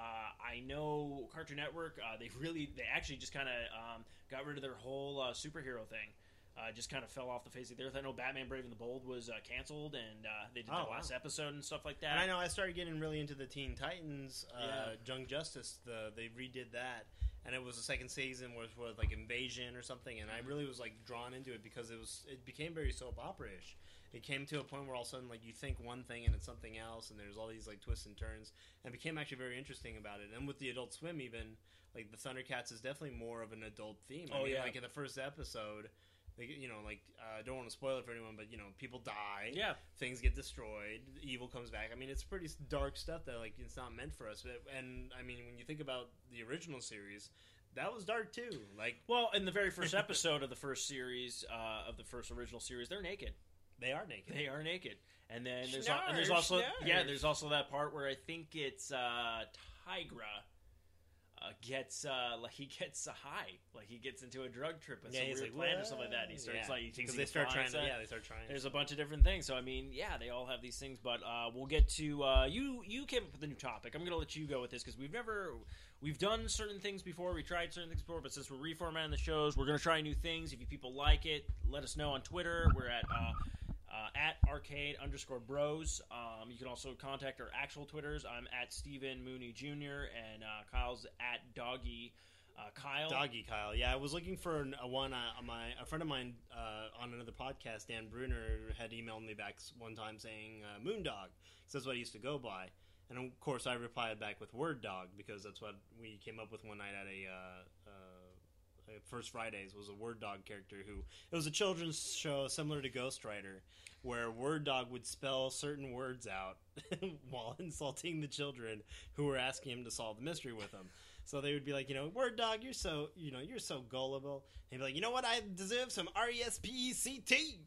I know Cartoon Network. Uh, they really, they actually just kind of um, got rid of their whole uh, superhero thing. Uh, just kind of fell off the face of the earth. I know Batman Brave and the Bold was uh, canceled, and uh, they did Oh, the wow. last episode and stuff like that. And I know I started getting really into the Teen Titans, uh, Yeah. Young Justice. The they redid that, and it was the second season was was like Invasion or something, and I mm-hmm. really was like drawn into it because it was it became very soap opera ish. It came to a point where all of a sudden like you think one thing and it's something else, and there's all these like twists and turns, and it became actually very interesting about it. And with the Adult Swim, even like the Thundercats is definitely more of an adult theme. I Oh, mean, yeah. like in the first episode. Like, you know, like uh, I don't want to spoil it for anyone, but you know, people die yeah, things get destroyed, evil comes back. I mean, it's pretty dark stuff that like it's not meant for us. But, and I mean, when you think about the original series, that was dark too. Like Well, in the very first episode of the first series uh, of the first original series, they're naked. they are naked. They are naked, and then there's al- and there's Snarf, also yeah, there's also that part where I think it's uh, Tygra uh, gets uh, (laughs) like he gets a high, like he gets into a drug trip with yeah, some he's weird like plan or something like that. And he starts Yeah. like he thinks because they start trying to yeah they start trying. There's a bunch of different things. So I mean, yeah, they all have these things. But uh, we'll get to uh, you. You came up with a new topic. I'm going to let you go with this because we've never we've done certain things before. We tried certain things before, but since we're reformatting the shows, we're going to try new things. If you people like it, let us know on Twitter. We're at. Uh, uh, at arcade underscore bros. Um, you can also contact our actual Twitters. I'm at Stephen Mooney Jr. and uh, Kyle's at Doggy uh, Kyle. Doggy Kyle, yeah, I was looking for an, a one. Uh, my a friend of mine uh, on another podcast, Dan Bruner, had emailed me back one time saying uh, Moondog. So that's what I used to go by, and of course I replied back with Word Dog because that's what we came up with one night at a. Uh, First Fridays was a Word Dog character who it was a children's show similar to Ghost Rider, where Word Dog would spell certain words out (laughs) while insulting the children who were asking him to solve the mystery with them. So they would be like, you know, Word Dog, you're so, you know, you're so gullible. And he'd be like, you know what? I deserve some R E S P E C T.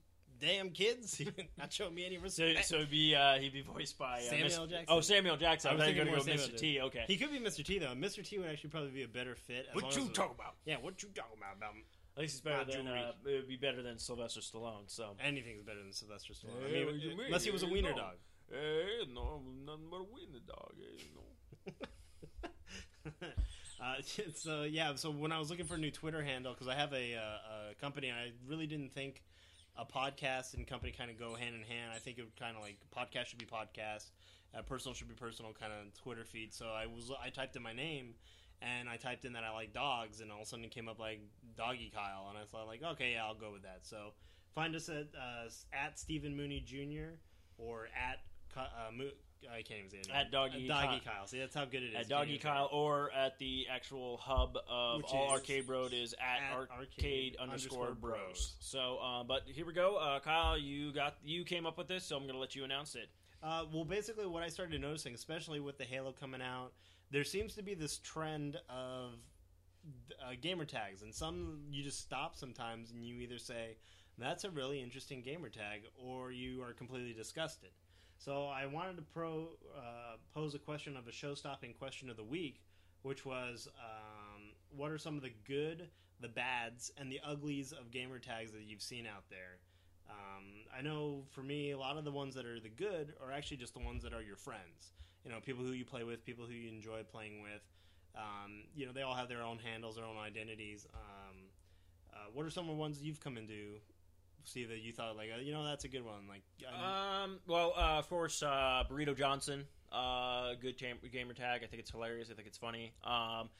Damn kids, (laughs) not showing me any So, respect. so he'd be uh, he'd be voiced by uh, Samuel L. Jackson. Oh, Samuel Jackson. I I was was going to thinking go more Mr. Samuel T. Okay. he could be Mr. T though. Mr. T would actually probably be a better fit. as long What you as- talking about? Yeah, what you talking about? About At least it's better Not than jewelry. uh, it would be better than Sylvester Stallone. So anything's better than Sylvester Stallone. I mean, you mean? unless he was a wiener no. dog. Hey, no, nothing but a wiener dog. Hey, no. (laughs) uh, (laughs) so yeah, so when I was looking for a new Twitter handle because I have a, uh, a company, and I really didn't think a podcast and company kind of go hand in hand. I think it would kind of like podcast should be podcast, uh, personal should be personal, kind of Twitter feed. So I was I typed in my name. And I typed in that I like dogs, and all of a sudden it came up like Doggy Kyle, and I thought like, okay, yeah, I'll go with that. So find us at uh, at Stephen Mooney Jr. or at uh, Mo- I can't even say it. At Doggy Doggy Kyle. Kyle. See, that's how good it is. at Doggy Can't Kyle or at the actual hub of Which all is Arcade Road is at, at arcade, arcade underscore underscore bros. bros. So, uh, but here we go. Uh, Kyle, you got you came up with this, so I'm going to let you announce it. Uh, well, basically, what I started noticing, especially with the Halo coming out, there seems to be this trend of uh, gamer tags, and some you just stop sometimes, and you either say that's a really interesting gamer tag, or you are completely disgusted. So I wanted to pro uh, pose a question of a show-stopping question of the week, which was, um, what are some of the good, the bads, and the uglies of gamer tags that you've seen out there? Um, I know for me, a lot of the ones that are the good are actually just the ones that are your friends. You know, people who you play with, people who you enjoy playing with. Um, you know, they all have their own handles, their own identities. Um, uh, what are some of the ones you've come into, Steve, that you thought like, uh, you know, that's a good one? Like, I- Um, well, uh, of course, uh, Burrito Johnson, uh, good tam- gamer tag. I think it's hilarious. I think it's funny. Um,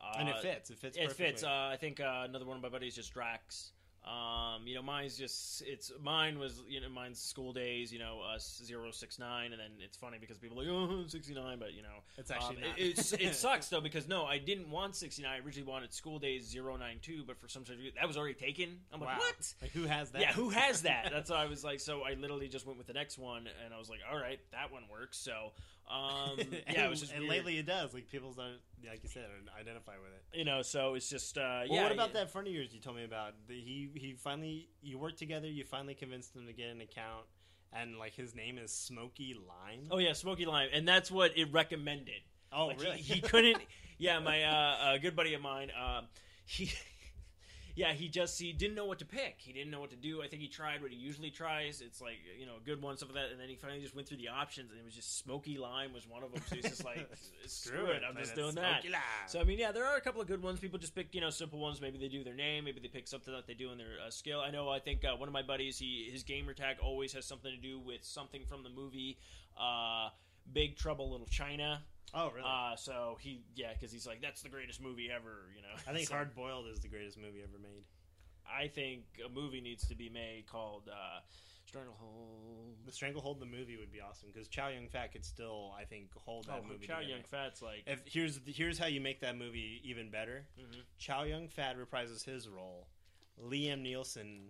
uh, and it fits. It fits. It perfectly. fits. Uh, I think uh, another one of my buddies just Drax. Um, you know, mine's just it's mine was you know mine's school days. You know, uh, zero six nine, and then it's funny because people are like oh (laughs) 69, but you know it's actually um, not. it, it (laughs) sucks though because no, I didn't want 69. I originally wanted school days 092, but for some reason that was already taken. I'm like, wow. what? Like, who has that? Yeah, who has that? (laughs) That's why I was like, so I literally just went with the next one, and I was like, all right, that one works. So, um, (laughs) and, yeah, it was just and weird. lately it does. Like people start, like you said, identify with it. you know, so it's just, uh, Well, yeah. what about yeah. that friend of yours you told me about? The, he he finally you worked together. You finally convinced him to get an account, and like his name is Smoky Lime. Oh yeah, Smoky Lime, and that's what it recommended. Oh, Like, really? He, he couldn't. (laughs) yeah, my uh, a good buddy of mine, uh, he. Yeah, he just he didn't know what to pick. He didn't know what to do. I think he tried what he usually tries. It's like you know a good one, stuff like that, and then he finally just went through the options, and it was just smoky lime was one of them. So he's just like, (laughs) screw it, I'm just doing that. lime. So I mean, yeah, there are a couple of good ones. People just pick, you know, simple ones. Maybe they do their name. Maybe they pick something that they do in their uh, skill. I know. I think uh, one of my buddies, he his gamer tag always has something to do with something from the movie uh, Big Trouble Little China. Oh, really? Uh, so he, yeah, because he's like, that's the greatest movie ever. You know, I think (laughs) So Hard Boiled is the greatest movie ever made. I think a movie needs to be made called uh, Stranglehold. The Stranglehold the movie would be awesome because Chow Yun Fat could still, I think, hold that Oh, movie. Chow. Yun Fat's like, If here's here's how you make that movie even better. Mhm. Chow Yun Fat reprises his role. Liam Neeson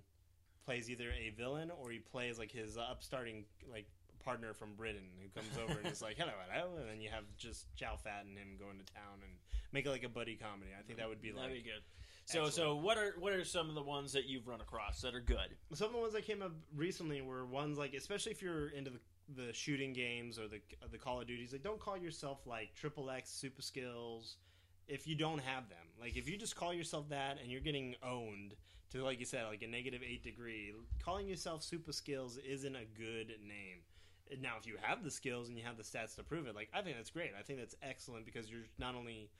plays either a villain or he plays like his upstarting like partner from Britain who comes over and is like hello hello, and then you have just Chow Fat and him going to town and make it like a buddy comedy. I think that would be like that'd be good. So, so what are what are some of the ones that you've run across that are good? some of the ones that came up recently were ones like especially if you're into the the shooting games or the the Call of Duties like don't call yourself like triple X super skills if you don't have them like if you just call yourself that and you're getting owned to like you said like a negative 8 degree calling yourself super skills isn't a good name now if you have the skills and you have the stats to prove it like I think that's great I think that's excellent because you're not only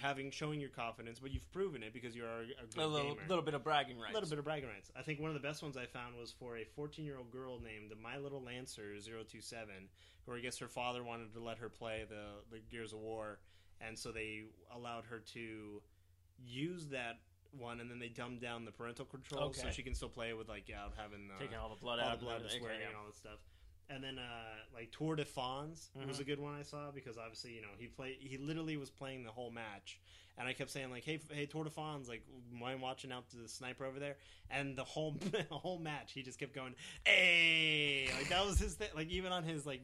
having showing your confidence but you've proven it because you're a, a good A little, gamer. little bit of bragging rights. A little bit of bragging rights. I think one of the best ones I found was for a 14 year old girl named My Little Lancer 027, who I guess her father wanted to let her play the, the Gears of War, and so they allowed her to use that one, and then they dumbed down the parental controls so she can still play it with like out having the, taking all the blood all out, the blood, and the everything. swearing, Okay, and all that stuff. And then uh, like Tour de Fons was Mhm. a good one I saw because obviously you know he played he literally was playing the whole match, and I kept saying like hey hey Tour de Fons like mind watching out to the sniper over there, and the whole (laughs) the whole match he just kept going hey like that was his thing like even on his like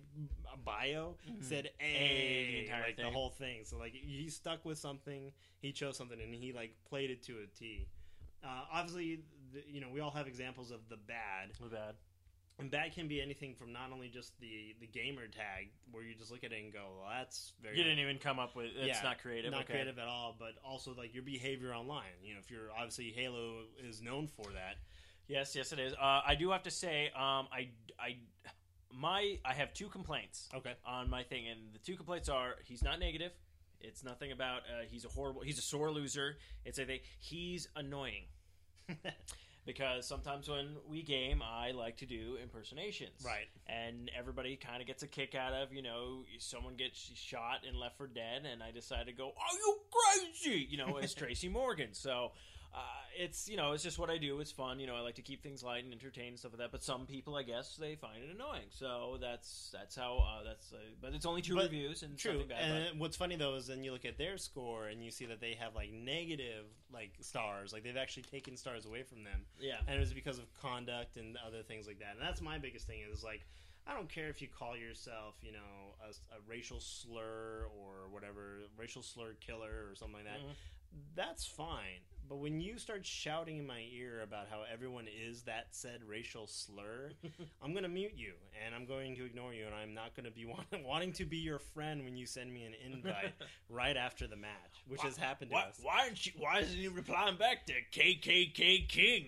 bio Mhm. said Hey, the entire like the whole thing so like he stuck with something he chose something and he like played it to a T. Uh, obviously, the, you know we all have examples of the bad, My bad. And that can be anything from not only just the the gamer tag, where you just look at it and go, "Well, that's very You didn't even come up with. It's Yeah, not creative. not okay. creative at all." But also like your behavior online. You know, if you're obviously Halo is known for that. Yes, yes, it is. Uh, I do have to say, um, I, I, my, I have two complaints Okay. on my thing, and the two complaints are he's not negative. It's nothing about uh, he's a horrible. He's a sore loser. It's a thing. He's annoying (laughs) because sometimes when we game, I like to do impersonations. right. and everybody kind of gets a kick out of you know someone gets shot and left for dead and i decide to go are you crazy you know as (laughs) tracy morgan so uh, it's you know it's just what i do it's fun you know i like to keep things light and entertain and stuff like that but some people i guess they find it annoying so that's that's how uh, that's uh, but it's only two But- reviews and True. bad And what's funny though is then you look at their score and you see that they have like negative like stars, like they've actually taken stars away from them. yeah and it was because of conduct and other things like that. And that's my biggest thing is like, I don't care if you call yourself, you know, a, a racial slur or whatever, racial slur killer or something like that. Mhm. That's fine. But when you start shouting in my ear about how everyone is that said racial slur, (laughs) I'm going to mute you and I'm going to ignore you and I'm not going to be (laughs) want- wanting to be your friend when you send me an invite (laughs) right after the match, which has happened to why, us. why aren't you why isn't he replying back to kkk king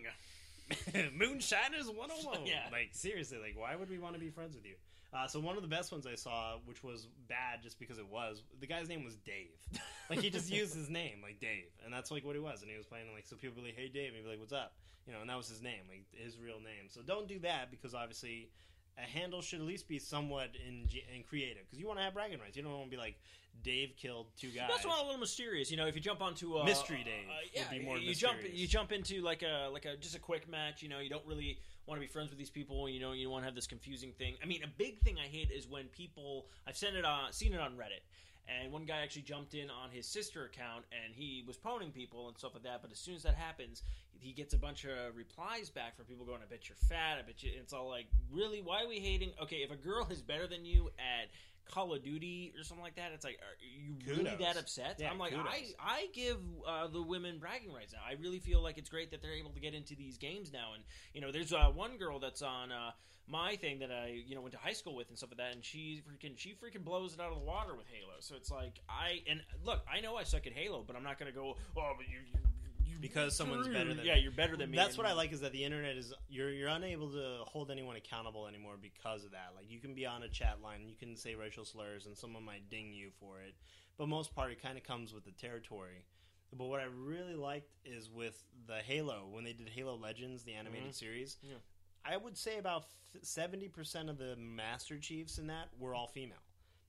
Moonshiners 101. Yeah. Like, seriously, like, why would we want to be friends with you? Uh, so, one of the best ones I saw, which was bad just because it was, the guy's name was Dave. (laughs) Like, he just used his name, like Dave. And that's, like, what he was. And he was playing, like, so people would be like, hey, Dave. And he'd be like, what's up? You know, and that was his name, like, his real name. So, don't do that because obviously a handle should at least be somewhat in, in creative because you want to have bragging rights. You don't want to be like, Dave killed two guys. That's why a little mysterious. You know, if you jump onto a Mystery Dave uh, would yeah, be more you jump you jump into like a like a just a quick match. You know, you don't really want to be friends with these people. You know, you want to have this confusing thing. I mean, a big thing I hate is when people. I've seen it on seen it on Reddit. And one guy actually jumped in on his sister account and he was poning people and stuff like that. But as soon as that happens, he gets a bunch of replies back from people going, I bet you're fat. I bet you. It's all like, really? Why are we hating? Okay, if a girl is better than you at Call of Duty or something like that. It's like, are you really Kudos. that upset? Yeah, I'm like, kudos. I I give uh, the women bragging rights now. I really feel like it's great that they're able to get into these games now. And you know, there's uh, one girl that's on. Uh, my thing that I you know went to high school with and stuff like that, and she freaking she freaking blows it out of the water with Halo. So it's like I and look, I know I suck at Halo, but I'm not gonna go. Oh, but you, you, you Because someone's better than- yeah, you're better than me. That's what I like is that the internet is you're you're unable to hold anyone accountable anymore because of that. Like you can be on a chat line, you can say racial slurs, and someone might ding you for it. But most part, it kind of comes with the territory. But what I really liked is with the Halo when they did Halo Legends, the animated Mhm. series. Yeah. I would say about seventy percent of the Master Chiefs in that were all female.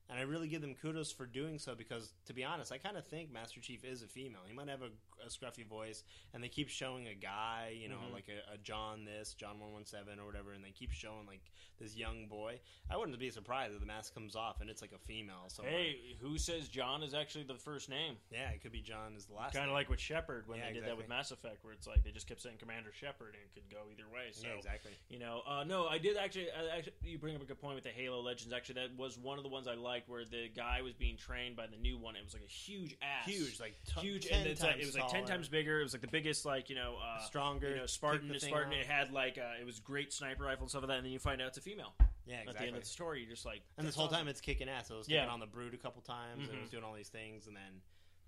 And I really give them kudos for doing so because, to be honest, I kind of think Master Chief is a female. He might have a, a scruffy voice, and they keep showing a guy, you know, Mhm. like a, a John this, John one one seven or whatever, and they keep showing like this young boy. I wouldn't be surprised if the mask comes off and it's like a female. So Hey, who says John is actually the first name? yeah, it could be John is the last. Kind of like with Shepard when Yeah, they did that with. Mass Effect, where it's like they just kept saying Commander Shepard and it could go either way. So yeah, exactly. You know, uh, no, I did actually, uh, actually. You bring up a good point with the Halo Legends. Actually, that was one of the ones I liked, where the guy was being trained by the new one. It was like a huge ass, Huge, like t- huge, and it's like, it was like ten times bigger. It was like the biggest, like you know, uh, stronger, you know, Spartan. Spartan. It had like uh, it was great sniper rifle and stuff like that. And then you find out it's a female Yeah, at the end of the story. You're just like, And this whole awesome. time it's kicking ass. So it was Yeah. on the brood a couple times and it was doing all these things and then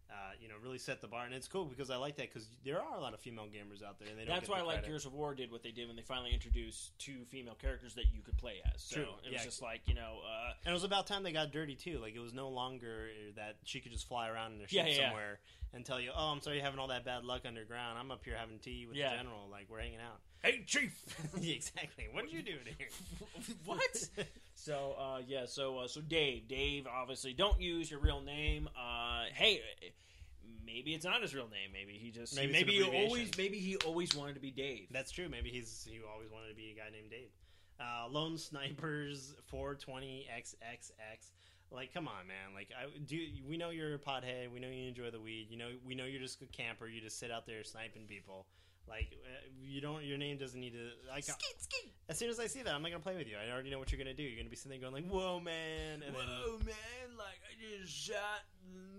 uh, you know really set the bar. And it's cool because I like that because there are a lot of female gamers out there and they don't. That's why I like. Gears of War did what they did when they finally introduced two female characters that you could play as. So True, it was yeah. just like you know, uh, And it was about time they got dirty too. Like it was no longer that she could just fly around in a ship yeah, yeah. somewhere and tell you, "Oh, I'm sorry, you're having all that bad luck underground. I'm up here having tea with the general. Like we're hanging out." Hey chief. (laughs) exactly. What did you do here? (laughs) what? so uh, yeah, so uh, so Dave, Dave, obviously don't use your real name. Uh, hey, maybe it's not his real name. Maybe he just Maybe maybe, he always maybe he always wanted to be Dave. That's true. Maybe he's he always wanted to be a guy named Dave. Uh, Lone Snipers 420XXX. Like, come on, man. Like, I do. We know you're a pothead. We know you enjoy the weed. You know, we know you're just a camper. You just sit out there sniping people. Like, uh, you don't. Your name doesn't need to. Like, as soon as I see that, I'm not gonna play with you. I already know what you're gonna do. You're gonna be sitting there going like, "Whoa, man!" And then man, like I just shot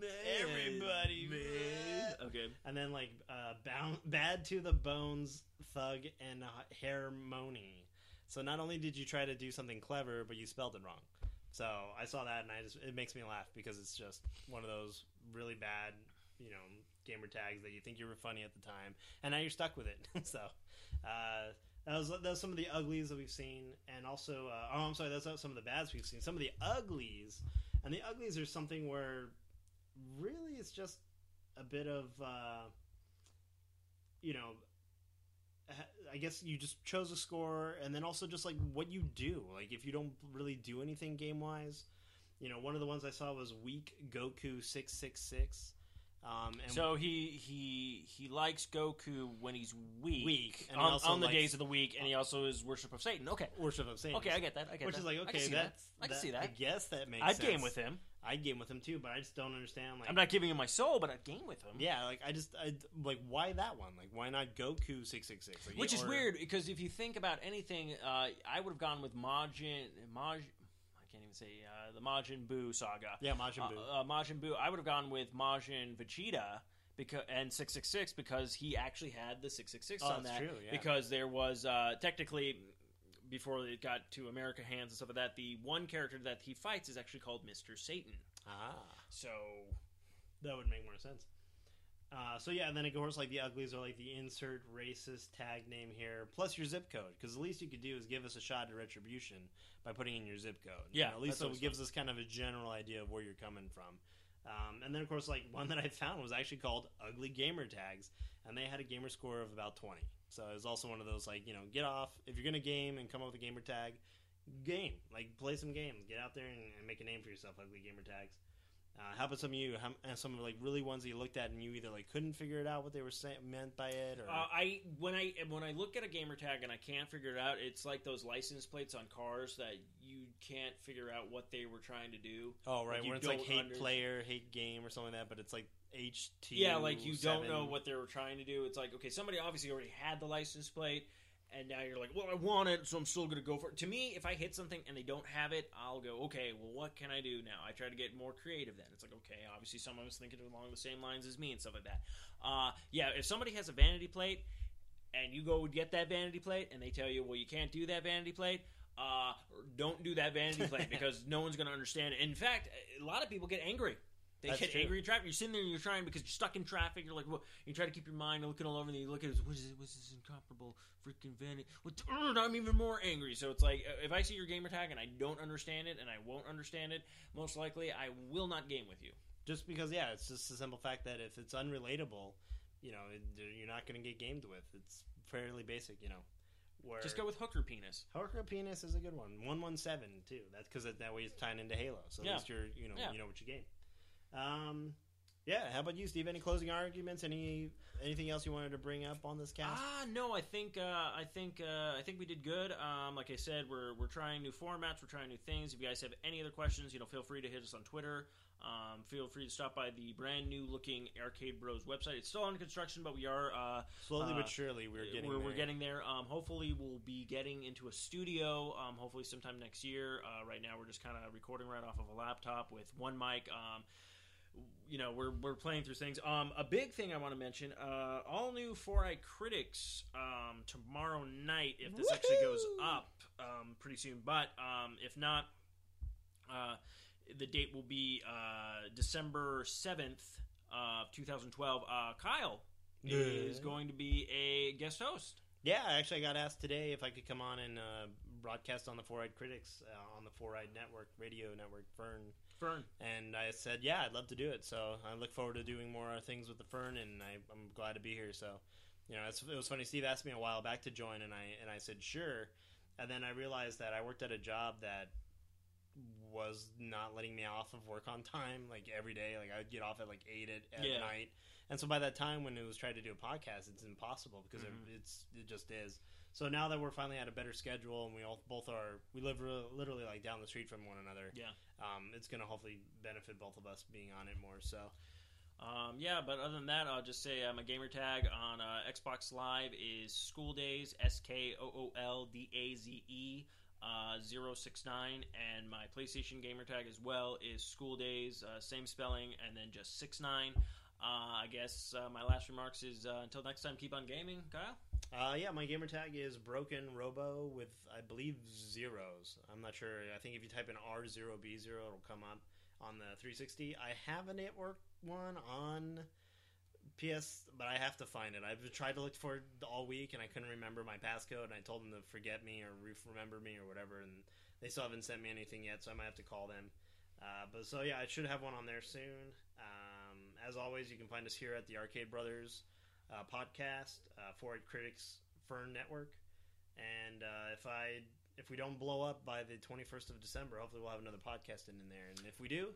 man, Everybody, man. Okay, and then like uh, bound, bad to the bones, thug and uh, harmony. So not only did you try to do something clever, but you spelled it wrong. So I saw that and I just it makes me laugh because it's just one of those really bad, you know, gamer tags that you think you were funny at the time, and now you're stuck with it. (laughs) so. Uh, that was, some of the uglies that we've seen, and also, uh, oh, I'm sorry, that's some of the bads we've seen. Some of the uglies, and the uglies are something where really it's just a bit of, uh, you know, I guess you just chose a score, and then also just like what you do. Like if you don't really do anything game wise, you know, one of the ones I saw was weak Goku six six six. Um, and so he he he likes Goku when he's weak, Weak, on, on the days of the week, and he also is worship of Satan. Okay, worship of Satan. okay, I get that. I get Which that. is like I okay, see that's that. I can see that. I guess that makes. I'd sense. game with him. I'd game with him too, but I just don't understand. Like, I'm not giving him my soul, but I'd game with him. Yeah, like I just I like why that one? Like why not Goku six six six? Which is weird because if you think about anything, uh, I would have gone with Majin Maj. I can't even say uh, the Majin Buu saga. Yeah, Majin Buu. Uh, uh, Majin Buu. I would have gone with Majin Vegeta because and six six six because he actually had the six six six on that. true, yeah. Because there was uh, technically before it got to America hands and stuff like that, the one character that he fights is actually called Mister Satan. ah, So that would make more sense. Uh, so yeah, and then of course like the uglies are like the insert racist tag name here plus your zip code because the least you could do is give us a shot at retribution by putting in your zip code. You Yeah, know, at least so it gives us kind of a general idea of where you're coming from. Um, and then of course like one (laughs) that I found was actually called ugly gamer tags, and they had a gamer score of about twenty. So it was also one of those like you know get off if you're gonna game and come up with a gamer tag, game like play some games, get out there and, and make a name for yourself. Ugly gamer tags. Uh, how about some of you? How, and some of like really ones that you looked at and you either like couldn't figure it out what they were saying meant by it, or Uh, I when I when I look at a gamer tag and I can't figure it out, it's like those license plates on cars that you can't figure out what they were trying to do. oh right, like where it's like hate under- player, hate game, or something like that. But it's like HT. Yeah, like you don't know what they were trying to do. It's like okay, somebody obviously already had the license plate, and now you're like, well, I want it, so I'm still going to go for it. To me, if I hit something and they don't have it, I'll go, okay, well, what can I do now? I try to get more creative then. It's like, okay, obviously someone was thinking along the same lines as me and stuff like that. Uh, yeah, if somebody has a vanity plate and you go get that vanity plate and they tell you, well, you can't do that vanity plate, uh, don't do that vanity plate (laughs) because no one's going to understand it. In fact, a lot of people get angry. They That's get true. angry in traffic. You're sitting there and you're trying because you're stuck in traffic. You're like, well, you try to keep your mind looking all over, and you look at it. What is it? What's this incomparable freaking vanity? Ugh, I'm even more angry. So it's like, if I see your gamer tag and I don't understand it, and I won't understand it, most likely I will not game with you. Just because, yeah, it's just the simple fact that if it's unrelatable, you know, you're not going to get gamed with. It's fairly basic, you know. Where Just go with hooker penis. Hooker penis is a good one. One one seven too. That's because that way it's tying into Halo. So at Yeah. least you're you know Yeah. you know what you gain. Um, yeah. How about you, Steve? Any closing arguments? Any anything else you wanted to bring up on this cast? Ah, no, I think uh, I think uh, I think we did good. Um, like I said, we're we're trying new formats, we're trying new things. If you guys have any other questions, you know, feel free to hit us on Twitter. Um, feel free to stop by the brand new looking Arcade Bros website. It's still under construction, but we are uh, Slowly uh, but surely, we're getting we're, there. we're getting there. Um, hopefully, we'll be getting into a studio. Um, hopefully, sometime next year. Uh, right now, we're just kind of recording right off of a laptop with one mic. You know, we're we're playing through things. Um, a big thing I want to mention: uh, all new Four Eye Critics um, tomorrow night. If this actually goes up um, pretty soon, but um, if not. Uh, the date will be uh, December 7th of 2012. Uh, Kyle is going to be a guest host. Yeah, actually, I got asked today if I could come on and uh, broadcast on the Four Eyed Critics uh, on the Four Eyed Network, radio network, Fern. Fern. And I said, yeah, I'd love to do it. So I look forward to doing more things with the Fern, and I, I'm glad to be here. So, you know, it's, it was funny. Steve asked me a while back to join, and I and I said sure. And then I realized that I worked at a job that was not letting me off of work on time, like every day. Like I'd get off at like eight at, at Yeah. night, and so by that time when it was trying to do a podcast, it's impossible because Mhm. it, it's it just is. So now that we're finally at a better schedule and we all both are, we live re- literally like down the street from one another. Yeah. Um, it's gonna hopefully benefit both of us being on it more. So Um, yeah, but other than that, I'll just say uh, my gamer tag on uh, Xbox Live is School Days, S K O O L D A Z E. Uh, 069 and my PlayStation gamer tag as well is School Days, uh, same spelling, and then just 69. Uh, I guess uh, my last remarks is uh, until next time, keep on gaming, Kyle. Uh, yeah, my gamer tag is Broken Robo with I believe zeros. I'm not sure. I think if you type in R0B0, it'll come up on the 360. I have a network one on PS, but I have to find it. I've tried to look for it all week, and I couldn't remember my passcode. And I told them to forget me or remember me or whatever, and they still haven't sent me anything yet. So I might have to call them. Uh, but so yeah, I should have one on there soon. Um, as always, you can find us here at the Arcade Brothers uh, podcast, uh, Forward Critics Fern Network, and uh, if I if we don't blow up by the 21st of December, hopefully we'll have another podcast in, in there. And if we do,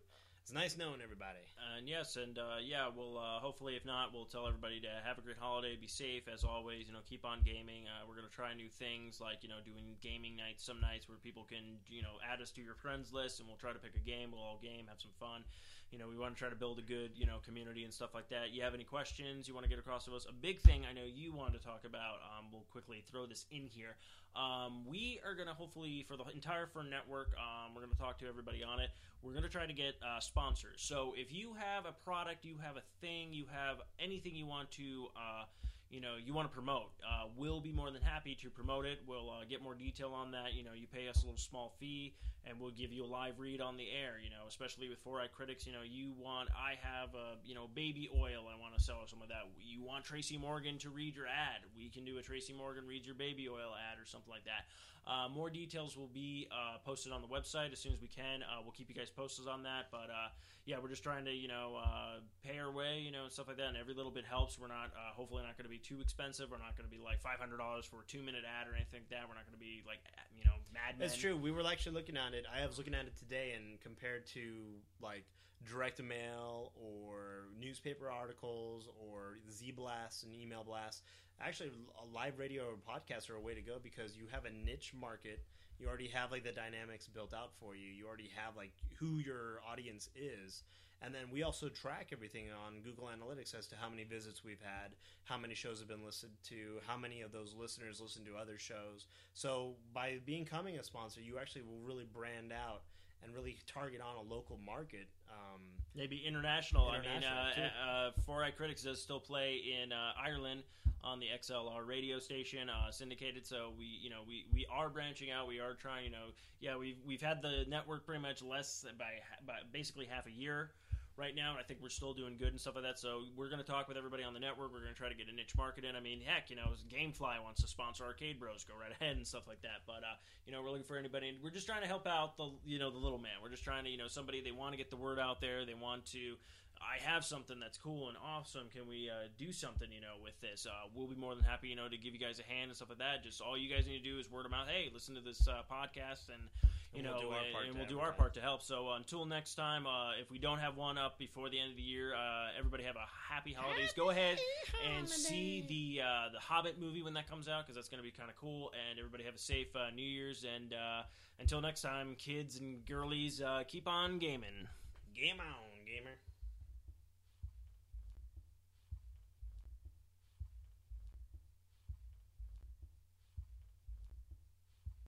it's nice knowing everybody. And yes, and uh, yeah, we'll uh, hopefully, if not, we'll tell everybody to have a great holiday, be safe as always. You know, keep on gaming. Uh, we're gonna try new things like you know doing gaming nights, some nights where people can you know add us to your friends list, and we'll try to pick a game. We'll all game, have some fun. You know, we want to try to build a good you know community and stuff like that. You have any questions you want to get across to us? A big thing I know you wanted to talk about. Um, we'll quickly throw this in here. Um, we are gonna hopefully for the entire Fern Network. Um, we're gonna talk to everybody on it we're going to try to get uh, sponsors. So if you have a product, you have a thing, you have anything you want to, uh, you know, you want to promote, uh, we'll be more than happy to promote it. We'll uh, get more detail on that. You know, you pay us a little small fee, and we'll give you a live read on the air. You know, especially with Four Eye Critics. You know, you want, I have, a, you know, baby oil. I want to sell some of that. You want Tracy Morgan to read your ad. We can do a Tracy Morgan reads your baby oil ad or something like that. Uh, more details will be uh, posted on the website as soon as we can. Uh, we'll keep you guys posted on that. But uh, yeah, we're just trying to you know uh, pay our way, you know, and stuff like that. And every little bit helps. We're not uh, hopefully not going to be too expensive. We're not going to be like five hundred dollars for a two minute ad or anything like that. We're not going to be like you know Mad That's true. We were actually looking at it. I was looking at it today, and compared to like direct mail or newspaper articles or Z blasts and email blasts, actually a live radio or podcast are a way to go because you have a niche market. You already have like the dynamics built out for you. You already have like who your audience is, And then we also track everything on Google Analytics as to how many visits we've had, how many shows have been listened to, how many of those listeners listen to other shows. So by becoming a sponsor, you actually will really brand out and really target on a local market. Um, Maybe international. International, I mean, uh, uh, Four Eye Critics does still play in uh, Ireland on the XLR radio station, uh, syndicated. So we, you know, we, we are branching out. We are trying. You know, yeah, we've we've had the network pretty much less by by basically half a year right now, and I think we're still doing good and stuff like that. So we're going to talk with everybody on the network. We're going to try to get a niche market in. I mean, heck, you know, GameFly wants to sponsor Arcade Bros. Go right ahead and stuff like that. But uh, you know, we're looking for anybody. We're just trying to help out the you know the little man. We're just trying to you know somebody they want to get the word out there. They want to. I have something that's cool and awesome. Can we uh, do something, you know, with this? Uh, we'll be more than happy, you know, to give you guys a hand and stuff like that. Just all you guys need to do is word of mouth. Hey, listen to this uh, podcast, and you And we'll know, do our and, part and to we'll do our part to help. So uh, until next time, uh, if we don't have one up before the end of the year, uh, everybody have a happy holidays. Go ahead and see the uh, the Hobbit movie when that comes out because that's going to be kind of cool. And everybody have a safe uh, New Year's. And uh, until next time, kids and girlies, uh, keep on gaming. game on, gamer.